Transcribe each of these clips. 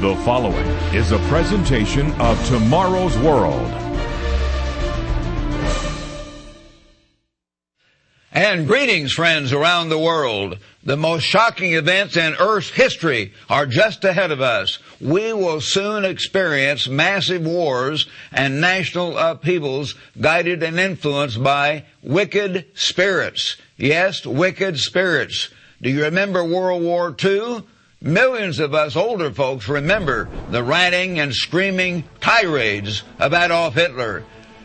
The following is a presentation of Tomorrow's World. And greetings, friends around the world. The most shocking events in Earth's history are just ahead of us. We will soon experience massive wars and national upheavals guided and influenced by wicked spirits. Yes, wicked spirits. Do you remember World War II? Millions of us older folks remember the ranting and screaming tirades of Adolf Hitler.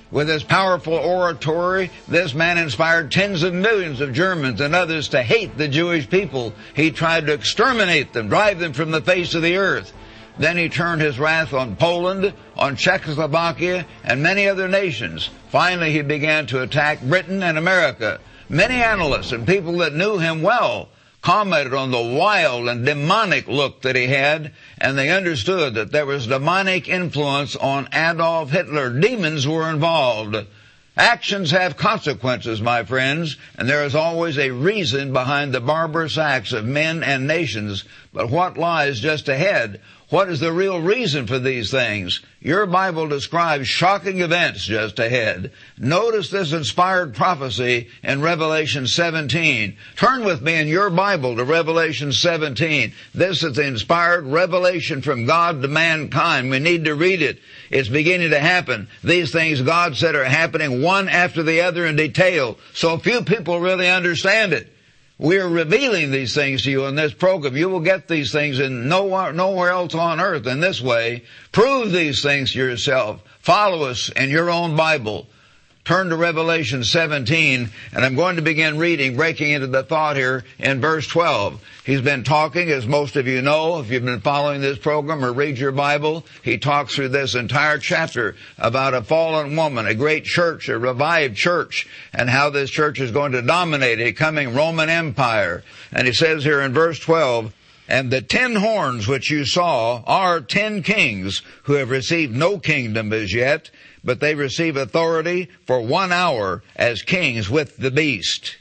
With his powerful oratory, this man inspired tens of millions of Germans and others to hate the Jewish people. He tried to exterminate them, drive them from the face of the earth. Then he turned his wrath on Poland, on Czechoslovakia, and many other nations. Finally, he began to attack Britain and America. Many analysts and people that knew him well commented on the wild and demonic look that he had, and they understood that there was demonic influence on Adolf Hitler. Demons were involved. Actions have consequences, my friends, and there is always a reason behind the barbarous acts of men and nations. But what lies just ahead? What is the real reason for these things? Your Bible describes shocking events just ahead. Notice this inspired prophecy in Revelation 17. Turn with me in your Bible to Revelation 17. This is the inspired revelation from God to mankind. We need to read it. It's beginning to happen. These things God said are happening one after the other in detail. So few people really understand it. We're revealing these things to you in this program. You will get these things in nowhere, nowhere else on earth in this way. Prove these things to yourself. Follow us in your own Bible. Turn to Revelation 17, and I'm going to begin reading, breaking into the thought here in verse 12. He's been talking, as most of you know, if you've been following this program or read your Bible, he talks through this entire chapter about a fallen woman, a great church, a revived church, and how this church is going to dominate a coming Roman Empire. And he says here in verse 12, and the ten horns which you saw are ten kings who have received no kingdom as yet, but they receive authority for one hour as kings with the beast.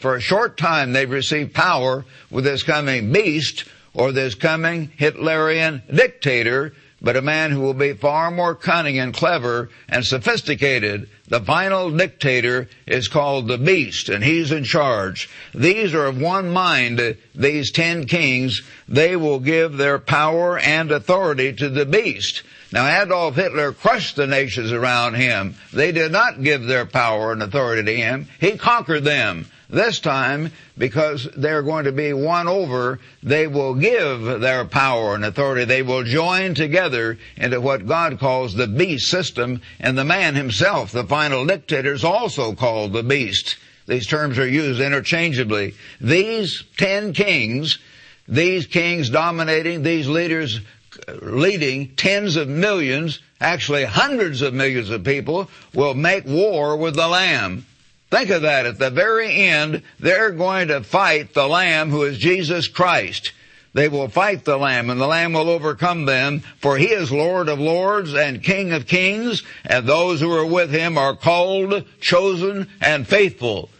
For a short time they've received power with this coming beast or this coming Hitlerian dictator, but a man who will be far more cunning and clever and sophisticated. The final dictator is called the beast and he's in charge. These are of one mind, these ten kings. They will give their power and authority to the beast. Now Adolf Hitler crushed the nations around him. They did not give their power and authority to him. He conquered them. This time, because they're going to be won over, they will give their power and authority. They will join together into what God calls the beast system, and the man himself, the final dictator, is also called the beast. These terms are used interchangeably. These ten kings, these kings dominating, these leaders leading tens of millions, actually hundreds of millions of people, will make war with the Lamb. Think of that. At the very end, they're going to fight the Lamb who is Jesus Christ. They will fight the Lamb and the Lamb will overcome them for He is Lord of lords and King of kings and those who are with Him are called, chosen, and faithful.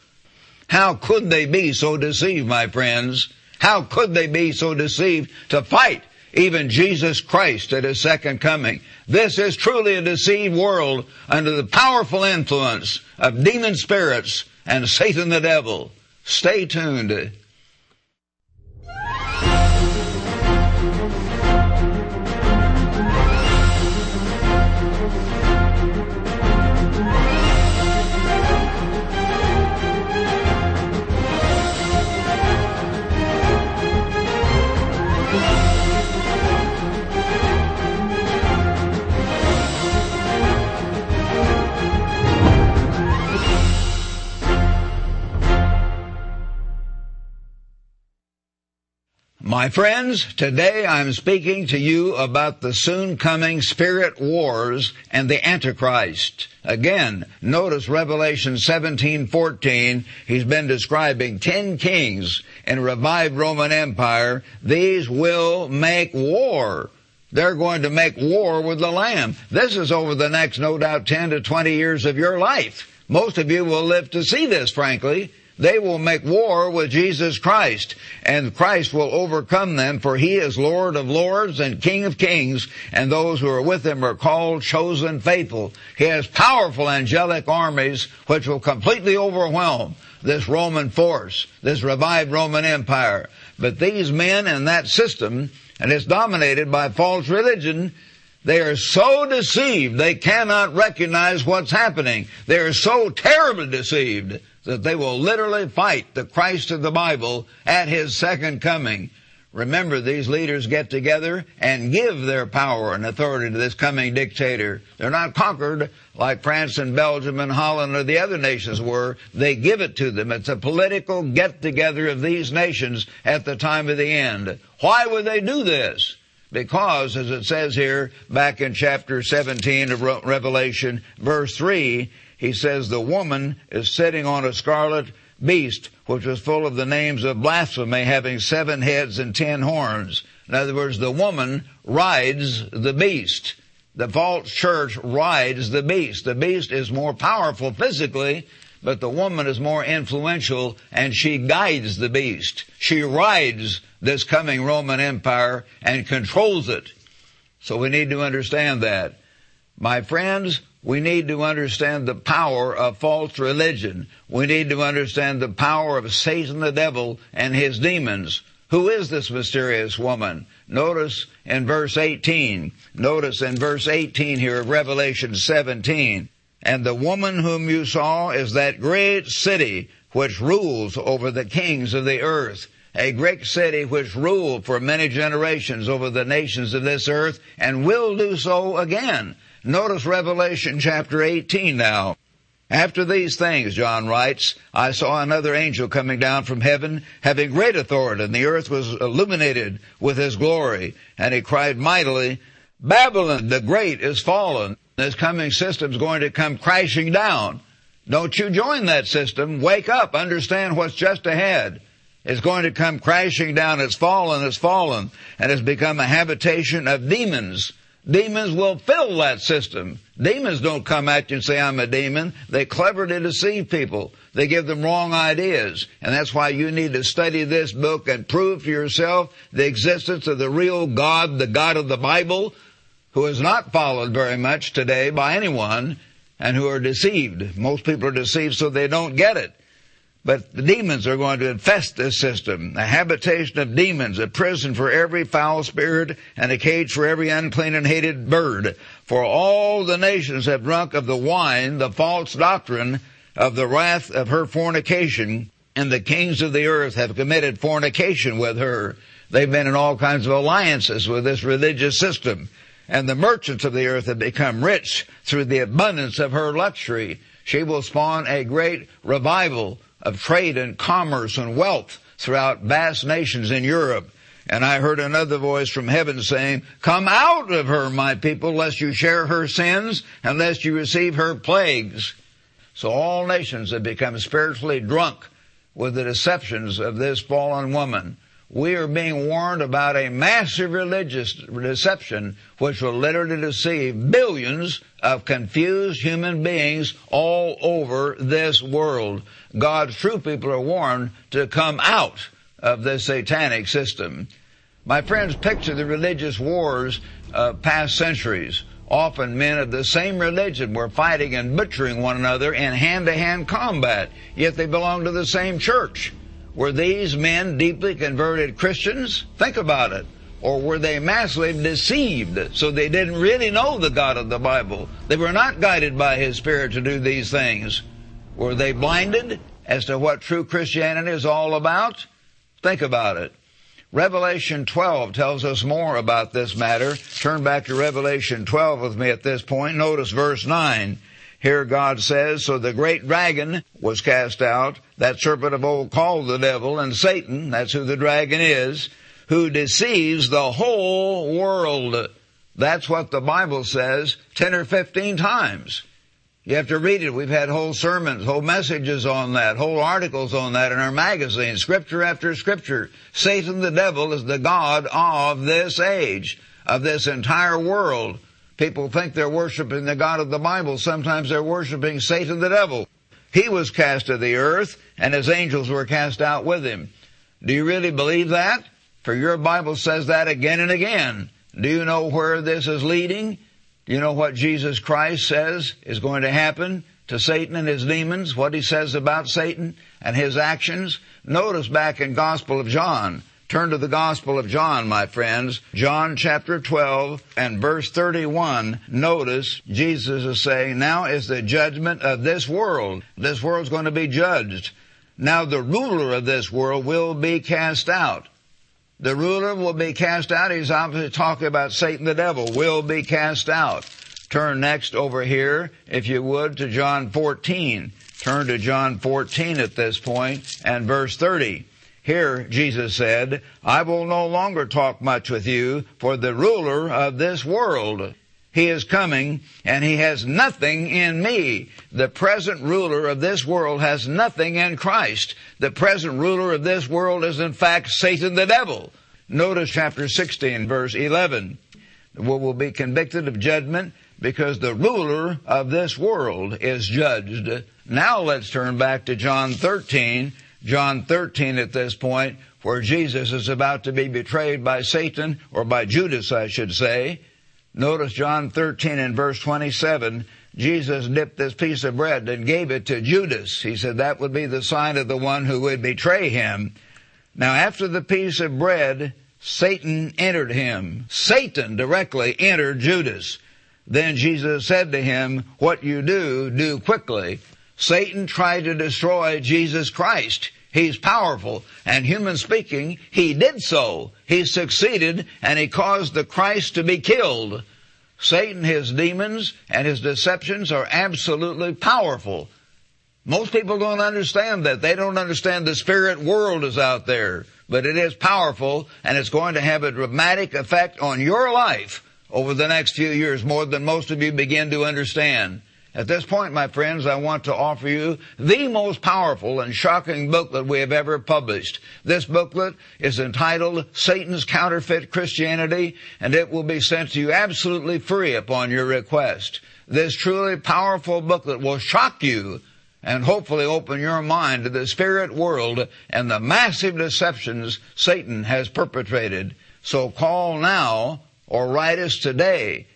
How could they be so deceived, my friends? How could they be so deceived to fight even Jesus Christ at his second coming. This is truly a deceived world under the powerful influence of demon spirits and Satan the devil. Stay tuned. My friends, today I'm speaking to you about the soon coming spirit wars and the Antichrist. Again, notice Revelation 17:14. He's been describing 10 kings in revived Roman Empire. These will make war. They're going to make war with the Lamb. This is over the next, no doubt, 10 to 20 years of your life. Most of you will live to see this, frankly. They will make war with Jesus Christ, and Christ will overcome them, for he is Lord of lords and King of kings, and those who are with him are called, chosen, faithful. He has powerful angelic armies which will completely overwhelm this Roman force, this revived Roman Empire. But these men and that system, and it's dominated by false religion, they are so deceived they cannot recognize what's happening. They are so terribly deceived that they will literally fight the Christ of the Bible at His second coming. Remember, these leaders get together and give their power and authority to this coming dictator. They're not conquered like France and Belgium and Holland or the other nations were. They give it to them. It's a political get together of these nations at the time of the end. Why would they do this? Because, as it says here back in chapter 17 of Revelation, verse 3, he says the woman is sitting on a scarlet beast, which was full of the names of blasphemy, having seven heads and ten horns. In other words, the woman rides the beast. The false church rides the beast. The beast is more powerful physically, but the woman is more influential and she guides the beast. She rides this coming Roman Empire and controls it. So we need to understand that. My friends, we need to understand the power of false religion. We need to understand the power of Satan the devil and his demons. Who is this mysterious woman? Notice in verse 18. Notice in verse 18 here of Revelation 17. And the woman whom you saw is that great city which rules over the kings of the earth a great city which ruled for many generations over the nations of this earth and will do so again. Notice Revelation chapter 18 now. After these things, John writes, I saw another angel coming down from heaven, having great authority, and the earth was illuminated with his glory. And he cried mightily, Babylon the great is fallen. This coming system is going to come crashing down. Don't you join that system. Wake up. Understand what's just ahead It's going to come crashing down. It's fallen, it's fallen, and it's become a habitation of demons. Demons will fill that system. Demons don't come at you and say, I'm a demon. They cleverly deceive people. They give them wrong ideas. And that's why you need to study this book and prove to yourself the existence of the real God, the God of the Bible, who is not followed very much today by anyone and who are deceived. Most people are deceived so they don't get it. But the demons are going to infest this system. A habitation of demons, a prison for every foul spirit, and a cage for every unclean and hated bird. For all the nations have drunk of the wine, the false doctrine of the wrath of her fornication, and the kings of the earth have committed fornication with her. They've been in all kinds of alliances with this religious system. And the merchants of the earth have become rich through the abundance of her luxury. She will spawn a great revival of trade and commerce and wealth throughout vast nations in Europe. And I heard another voice from heaven saying, Come out of her, my people, lest you share her sins and lest you receive her plagues. So all nations have become spiritually drunk with the deceptions of this fallen woman we are being warned about a massive religious deception which will literally deceive billions of confused human beings all over this world. God's true people are warned to come out of this satanic system. My friends, picture the religious wars of past centuries. Often men of the same religion were fighting and butchering one another in hand-to-hand combat, yet they belonged to the same church. Were these men deeply converted Christians? Think about it. Or were they massively deceived so they didn't really know the God of the Bible? They were not guided by His Spirit to do these things. Were they blinded as to what true Christianity is all about? Think about it. Revelation 12 tells us more about this matter. Turn back to Revelation 12 with me at this point. Notice verse 9. Here God says, So the great dragon was cast out, that serpent of old called the devil and Satan, that's who the dragon is, who deceives the whole world. That's what the Bible says 10 or 15 times. You have to read it. We've had whole sermons, whole messages on that, whole articles on that in our magazine, scripture after scripture. Satan the devil is the God of this age, of this entire world. People think they're worshiping the God of the Bible. Sometimes they're worshiping Satan the devil. He was cast to the earth and his angels were cast out with him. Do you really believe that? For your Bible says that again and again. Do you know where this is leading? Do you know what Jesus Christ says is going to happen to Satan and his demons? What he says about Satan and his actions? Notice back in Gospel of John. Turn to the Gospel of John, my friends. John chapter 12 and verse 31. Notice Jesus is saying, now is the judgment of this world. This world's going to be judged. Now the ruler of this world will be cast out. The ruler will be cast out. He's obviously talking about Satan the devil will be cast out. Turn next over here, if you would, to John 14. Turn to John 14 at this point and verse 30. Here, Jesus said, I will no longer talk much with you, for the ruler of this world, he is coming and he has nothing in me. The present ruler of this world has nothing in Christ. The present ruler of this world is in fact Satan the devil. Notice chapter 16 verse 11. We will be convicted of judgment because the ruler of this world is judged. Now let's turn back to John 13. John 13 at this point where Jesus is about to be betrayed by Satan or by Judas I should say. Notice John 13 and verse 27, Jesus dipped this piece of bread and gave it to Judas. He said that would be the sign of the one who would betray him. Now after the piece of bread, Satan entered him. Satan directly entered Judas. Then Jesus said to him, what you do, do quickly. Satan tried to destroy Jesus Christ. He's powerful. And human speaking, he did so. He succeeded and he caused the Christ to be killed. Satan, his demons, and his deceptions are absolutely powerful. Most people don't understand that. They don't understand the spirit world is out there. But it is powerful and it's going to have a dramatic effect on your life over the next few years more than most of you begin to understand. At this point, my friends, I want to offer you the most powerful and shocking booklet we have ever published. This booklet is entitled Satan's Counterfeit Christianity, and it will be sent to you absolutely free upon your request. This truly powerful booklet will shock you and hopefully open your mind to the spirit world and the massive deceptions Satan has perpetrated. So call now or write us today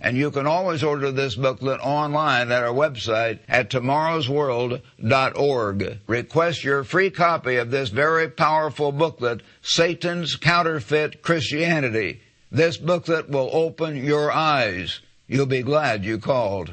and you can always order this booklet online at our website at tomorrowsworld.org. Request your free copy of this very powerful booklet, Satan's Counterfeit Christianity. This booklet will open your eyes. You'll be glad you called.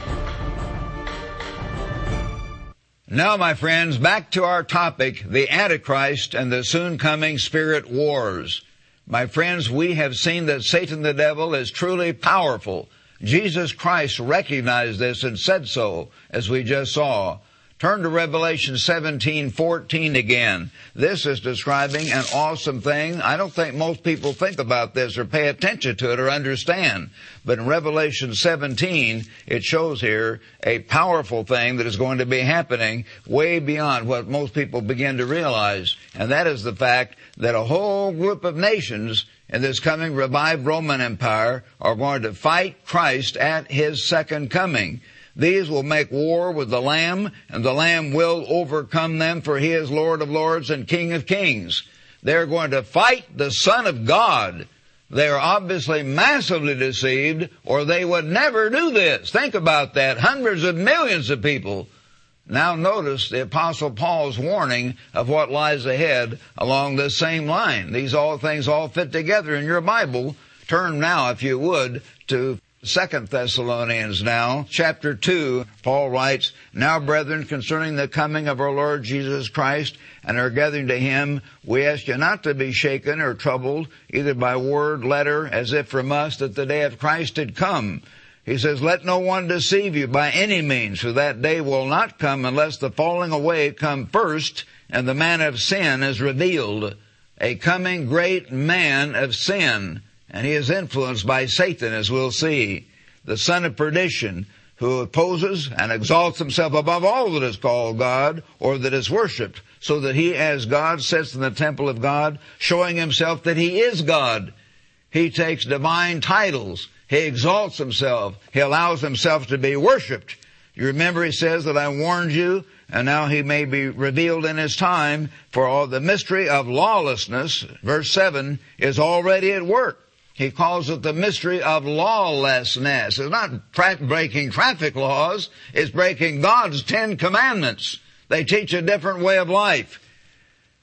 Now, my friends, back to our topic, the Antichrist and the soon coming spirit wars. My friends, we have seen that Satan the devil is truly powerful. Jesus Christ recognized this and said so, as we just saw. Turn to Revelation 17:14 again. This is describing an awesome thing. I don't think most people think about this or pay attention to it or understand. But in Revelation 17, it shows here a powerful thing that is going to be happening way beyond what most people begin to realize. And that is the fact that a whole group of nations in this coming revived Roman Empire are going to fight Christ at His second coming. These will make war with the Lamb, and the Lamb will overcome them, for he is Lord of lords and King of kings. They're going to fight the Son of God. They are obviously massively deceived, or they would never do this. Think about that. Hundreds of millions of people Now notice the apostle Paul's warning of what lies ahead along this same line. These all things all fit together in your Bible. Turn now, if you would, to Second Thessalonians now, chapter 2, Paul writes, Now brethren, concerning the coming of our Lord Jesus Christ and our gathering to him, we ask you not to be shaken or troubled, either by word, letter, as if from us that the day of Christ had come. He says, Let no one deceive you by any means, for that day will not come unless the falling away come first and the man of sin is revealed. A coming great man of sin and he is influenced by Satan, as we'll see, the son of perdition, who opposes and exalts himself above all that is called God or that is worshipped, so that he as God sits in the temple of God, showing himself that he is God. He takes divine titles. He exalts himself. He allows himself to be worshipped. You remember he says that I warned you, and now he may be revealed in his time, for all the mystery of lawlessness, verse 7, is already at work. He calls it the mystery of lawlessness. It's not tra- breaking traffic laws, it's breaking God's Ten Commandments. They teach a different way of life.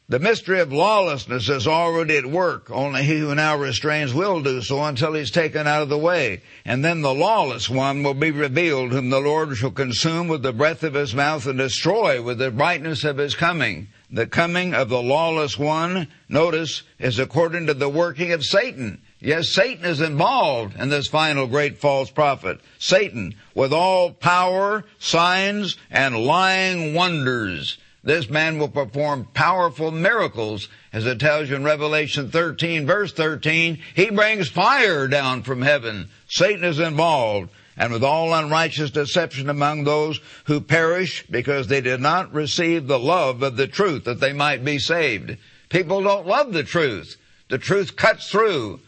The mystery of lawlessness is already at work. Only he who now restrains will do so until he's taken out of the way. And then the lawless one will be revealed, whom the Lord shall consume with the breath of his mouth and destroy with the brightness of his coming. The coming of the lawless one, notice, is according to the working of Satan. Yes, Satan is involved in this final great false prophet. Satan, with all power, signs, and lying wonders. This man will perform powerful miracles, as it tells you in Revelation 13 verse 13. He brings fire down from heaven. Satan is involved, and with all unrighteous deception among those who perish because they did not receive the love of the truth that they might be saved. People don't love the truth. The truth cuts through.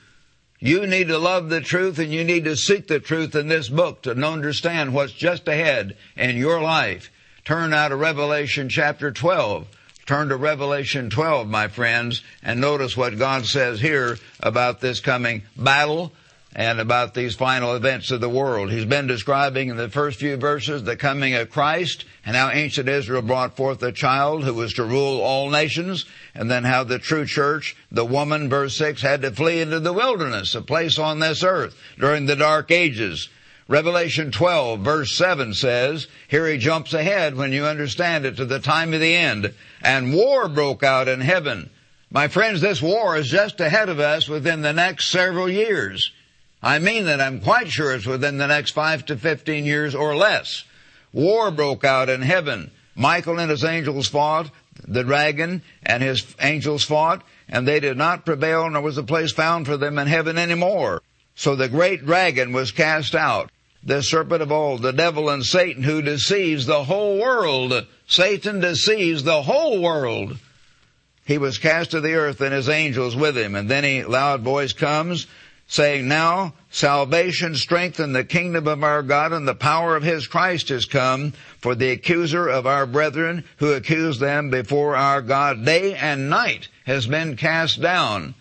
You need to love the truth and you need to seek the truth in this book to understand what's just ahead in your life. Turn now to Revelation chapter 12. Turn to Revelation 12, my friends, and notice what God says here about this coming battle and about these final events of the world. He's been describing in the first few verses the coming of Christ and how ancient Israel brought forth a child who was to rule all nations and then how the true church, the woman, verse 6, had to flee into the wilderness, a place on this earth during the dark ages. Revelation 12 verse 7 says, here he jumps ahead when you understand it to the time of the end, and war broke out in heaven. My friends, this war is just ahead of us within the next several years. I mean that I'm quite sure it's within the next five to fifteen years or less. War broke out in heaven. Michael and his angels fought, the dragon and his angels fought, and they did not prevail, nor was a place found for them in heaven any more. So the great dragon was cast out, the serpent of old, the devil and Satan who deceives the whole world. Satan deceives the whole world. He was cast to the earth and his angels with him. And then a loud voice comes, saying, Now salvation, strength, and the kingdom of our God and the power of his Christ has come, for the accuser of our brethren who accused them before our God day and night has been cast down.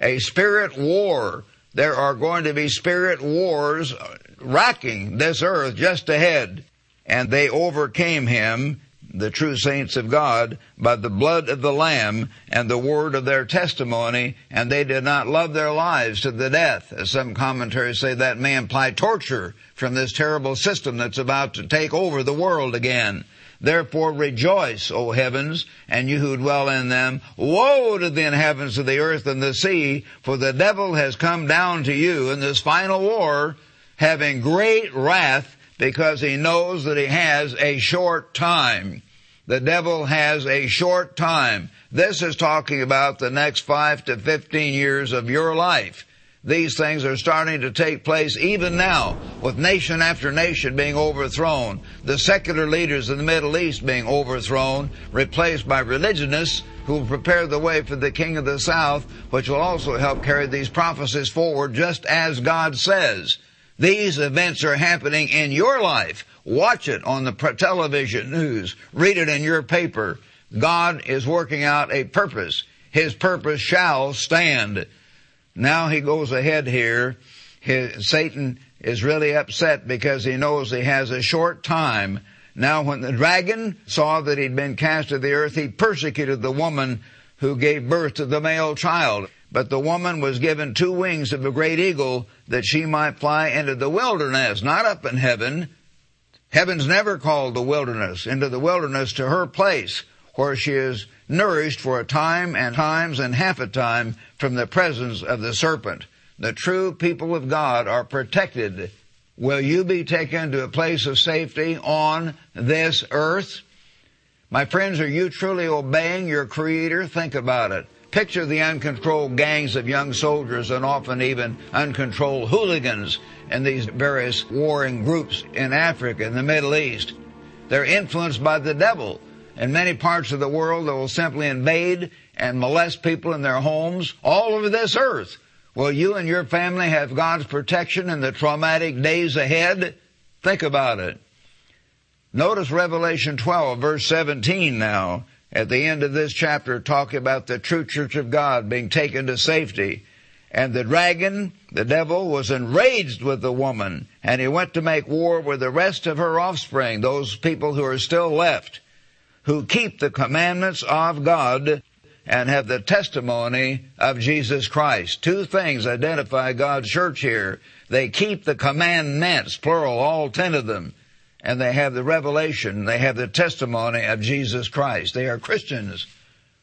A spirit war. There are going to be spirit wars racking this earth just ahead. And they overcame him the true saints of God by the blood of the Lamb and the word of their testimony, and they did not love their lives to the death. As some commentaries say, that may imply torture from this terrible system that's about to take over the world again. Therefore rejoice, O heavens, and you who dwell in them. Woe to the inhabitants of the earth and the sea, for the devil has come down to you in this final war, having great wrath because he knows that he has a short time. The devil has a short time. This is talking about the next five to fifteen years of your life. These things are starting to take place even now, with nation after nation being overthrown, the secular leaders in the Middle East being overthrown, replaced by religionists who will prepare the way for the King of the South, which will also help carry these prophecies forward just as God says. These events are happening in your life. Watch it on the television news. Read it in your paper. God is working out a purpose. His purpose shall stand. Now he goes ahead here. His, Satan is really upset because he knows he has a short time Now when the dragon saw that he'd been cast to the earth, he persecuted the woman who gave birth to the male child. But the woman was given two wings of a great eagle that she might fly into the wilderness, not up in heaven. Heaven's never called the wilderness, into the wilderness to her place where she is nourished for a time and times and half a time from the presence of the serpent. The true people of God are protected. Will you be taken to a place of safety on this earth? My friends, are you truly obeying your Creator? Think about it. Picture the uncontrolled gangs of young soldiers and often even uncontrolled hooligans in these various warring groups in Africa and the Middle East. They're influenced by the devil. In many parts of the world, they will simply invade and molest people in their homes all over this earth. Will you and your family have God's protection in the traumatic days ahead? Think about it. Notice Revelation 12 verse 17 now at the end of this chapter talking about the true church of God being taken to safety. And the dragon, the devil, was enraged with the woman, and he went to make war with the rest of her offspring, those people who are still left, who keep the commandments of God and have the testimony of Jesus Christ. Two things identify God's church here. They keep the commandments, plural, all ten of them and they have the revelation, they have the testimony of Jesus Christ. They are Christians.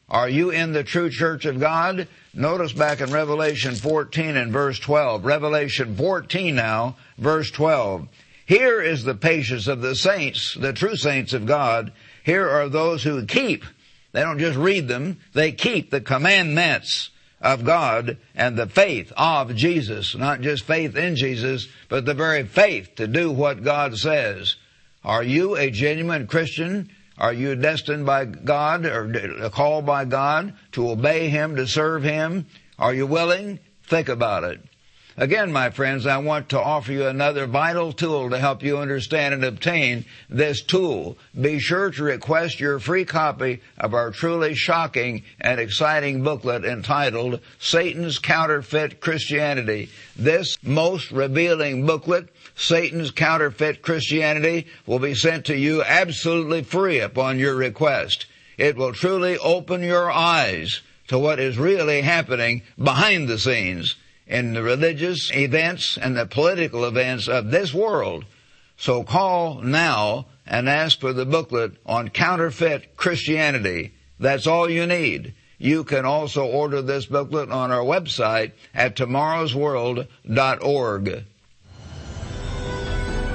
Are you in the true church of God? Notice back in Revelation 14 and verse 12. Revelation 14 now, verse 12. Here is the patience of the saints, the true saints of God. Here are those who keep. They don't just read them, they keep the commandments of God and the faith of Jesus. Not just faith in Jesus, but the very faith to do what God says. Are you a genuine Christian? Are you destined by God or called by God to obey Him, to serve Him? Are you willing? Think about it. Again, my friends, I want to offer you another vital tool to help you understand and obtain this tool. Be sure to request your free copy of our truly shocking and exciting booklet entitled Satan's Counterfeit Christianity. This most revealing booklet Satan's counterfeit Christianity will be sent to you absolutely free upon your request. It will truly open your eyes to what is really happening behind the scenes in the religious events and the political events of this world. So call now and ask for the booklet on counterfeit Christianity. That's all you need. You can also order this booklet on our website at tomorrowsworld.org.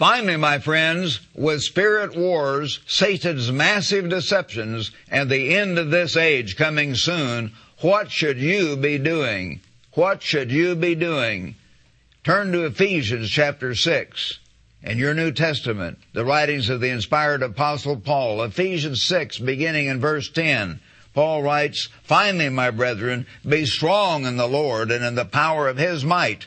Finally, my friends, with spirit wars, Satan's massive deceptions, and the end of this age coming soon, what should you be doing? What should you be doing? Turn to Ephesians chapter 6 in your New Testament, the writings of the inspired apostle Paul, Ephesians 6 beginning in verse 10. Paul writes, Finally, my brethren, be strong in the Lord and in the power of his might.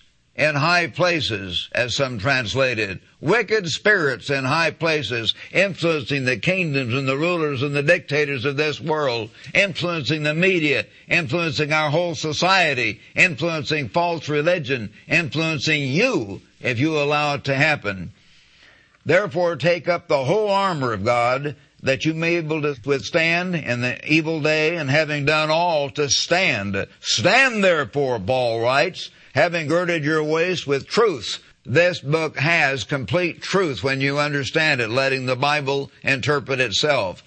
in high places, as some translated. Wicked spirits in high places, influencing the kingdoms and the rulers and the dictators of this world, influencing the media, influencing our whole society, influencing false religion, influencing you if you allow it to happen. Therefore take up the whole armor of God that you may be able to withstand in the evil day and having done all to stand. Stand therefore, Paul writes, having girded your waist with truth. This book has complete truth when you understand it, letting the Bible interpret itself.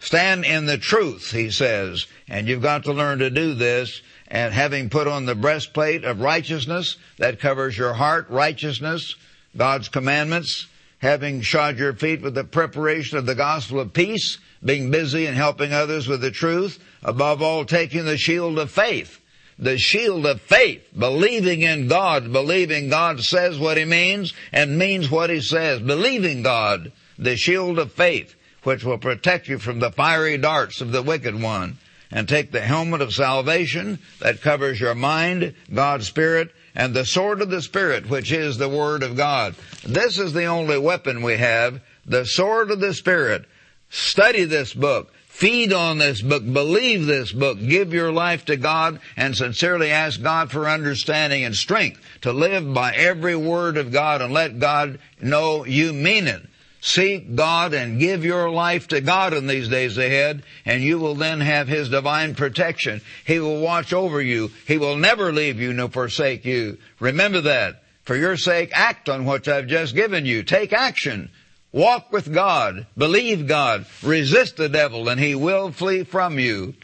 Stand in the truth, he says, and you've got to learn to do this and having put on the breastplate of righteousness that covers your heart, righteousness, God's commandments, having shod your feet with the preparation of the gospel of peace, being busy and helping others with the truth, above all taking the shield of faith. The shield of faith, believing in God, believing God says what He means and means what He says, believing God, the shield of faith, which will protect you from the fiery darts of the wicked one, and take the helmet of salvation that covers your mind, God's Spirit, and the sword of the Spirit, which is the Word of God. This is the only weapon we have, the sword of the Spirit. Study this book. Feed on this book. Believe this book. Give your life to God and sincerely ask God for understanding and strength to live by every word of God and let God know you mean it. Seek God and give your life to God in these days ahead, and you will then have His divine protection. He will watch over you. He will never leave you nor forsake you. Remember that. For your sake, act on what I've just given you. Take action. Walk with God. Believe God. Resist the devil, and he will flee from you.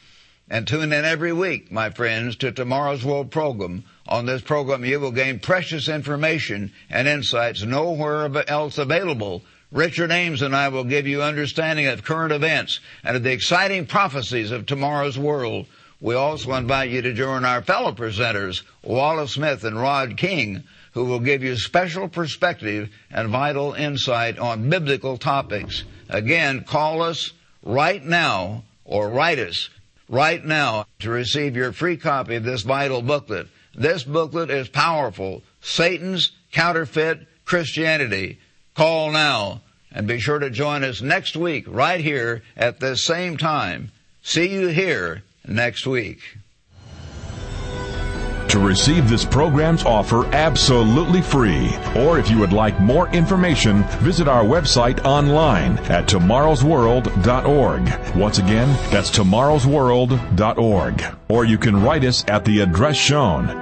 And tune in every week, my friends, to tomorrow's World program. On this program, you will gain precious information and insights nowhere else available Richard Ames and I will give you understanding of current events and of the exciting prophecies of tomorrow's world. We also invite you to join our fellow presenters, Wallace Smith and Rod King, who will give you special perspective and vital insight on biblical topics. Again, call us right now or write us right now to receive your free copy of this vital booklet. This booklet is powerful. Satan's counterfeit Christianity. Call now and be sure to join us next week right here at this same time. See you here next week. To receive this program's offer absolutely free, or if you would like more information, visit our website online at tomorrowsworld.org. Once again, that's tomorrowsworld.org. Or you can write us at the address shown.